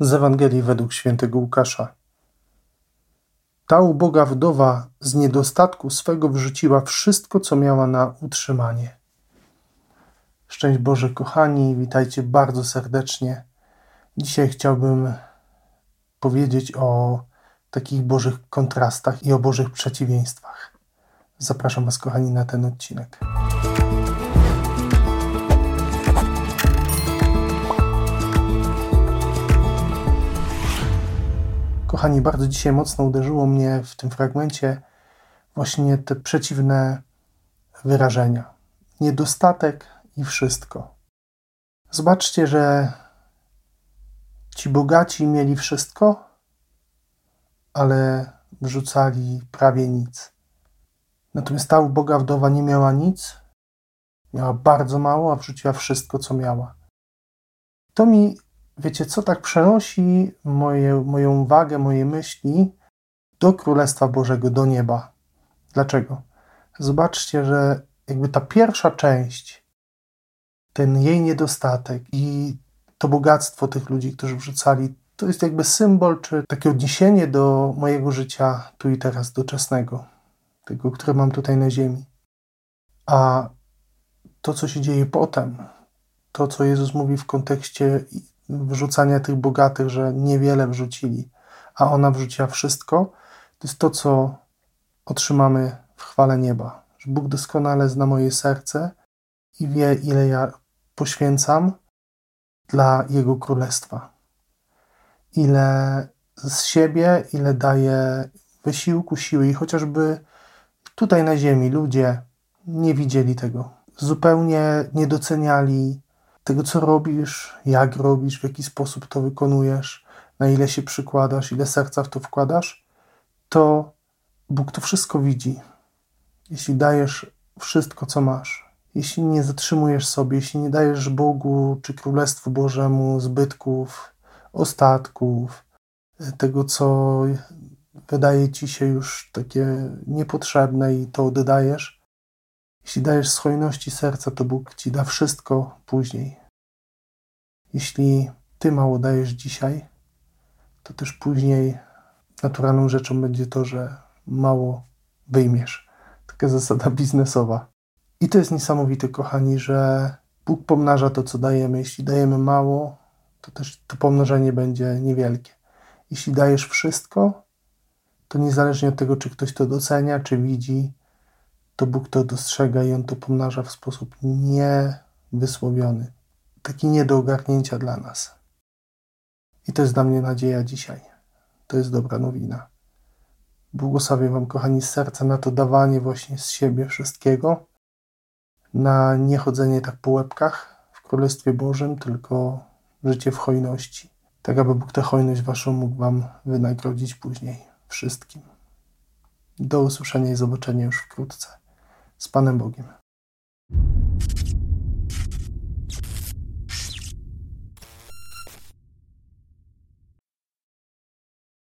Z Ewangelii według świętego Łukasza. Ta uboga wdowa z niedostatku swego wrzuciła wszystko, co miała na utrzymanie. Szczęść Boże, kochani, witajcie bardzo serdecznie. Dzisiaj chciałbym powiedzieć o takich Bożych kontrastach i o Bożych przeciwieństwach. Zapraszam Was, kochani, na ten odcinek. Kochani, bardzo dzisiaj mocno uderzyło mnie w tym fragmencie właśnie te przeciwne wyrażenia. Niedostatek i wszystko. Zobaczcie, że ci bogaci mieli wszystko, ale wrzucali prawie nic. Natomiast ta uboga wdowa nie miała nic, miała bardzo mało, a wrzuciła wszystko, co miała. To mi wiecie co, tak przenosi moje, moją uwagę, moje myśli do Królestwa Bożego, do nieba. Dlaczego? Zobaczcie, że jakby ta pierwsza część, ten jej niedostatek i to bogactwo tych ludzi, którzy wrzucali, to jest jakby symbol, czy takie odniesienie do mojego życia tu i teraz, doczesnego, tego, które mam tutaj na ziemi. A to, co się dzieje potem, to, co Jezus mówi w kontekście wrzucania tych bogatych, że niewiele wrzucili, a ona wrzuciła wszystko, to jest to, co otrzymamy w chwale nieba. Że Bóg doskonale zna moje serce i wie, ile ja poświęcam dla Jego królestwa. Ile z siebie, ile daję wysiłku, siły i chociażby tutaj na ziemi ludzie nie widzieli tego. Zupełnie nie doceniali tego, co robisz, jak robisz, w jaki sposób to wykonujesz, na ile się przykładasz, ile serca w to wkładasz, to Bóg to wszystko widzi. Jeśli dajesz wszystko, co masz, jeśli nie zatrzymujesz sobie, jeśli nie dajesz Bogu czy Królestwu Bożemu zbytków, ostatków, tego, co wydaje ci się już takie niepotrzebne i to oddajesz, jeśli dajesz z hojności serca, to Bóg ci da wszystko później. Jeśli ty mało dajesz dzisiaj, to też później naturalną rzeczą będzie to, że mało wyjmiesz. Taka zasada biznesowa. I to jest niesamowite, kochani, że Bóg pomnaża to, co dajemy. Jeśli dajemy mało, to też to pomnożenie będzie niewielkie. Jeśli dajesz wszystko, to niezależnie od tego, czy ktoś to docenia, czy widzi, to Bóg to dostrzega i On to pomnaża w sposób niewysłowiony, taki nie do ogarnięcia dla nas. I to jest dla mnie nadzieja dzisiaj. To jest dobra nowina. Błogosławię Wam, kochani, z serca na to dawanie właśnie z siebie wszystkiego, na niechodzenie tak po łebkach w Królestwie Bożym, tylko życie w hojności, tak aby Bóg tę hojność Waszą mógł Wam wynagrodzić później wszystkim. Do usłyszenia i zobaczenia już wkrótce. Z Panem Bogiem.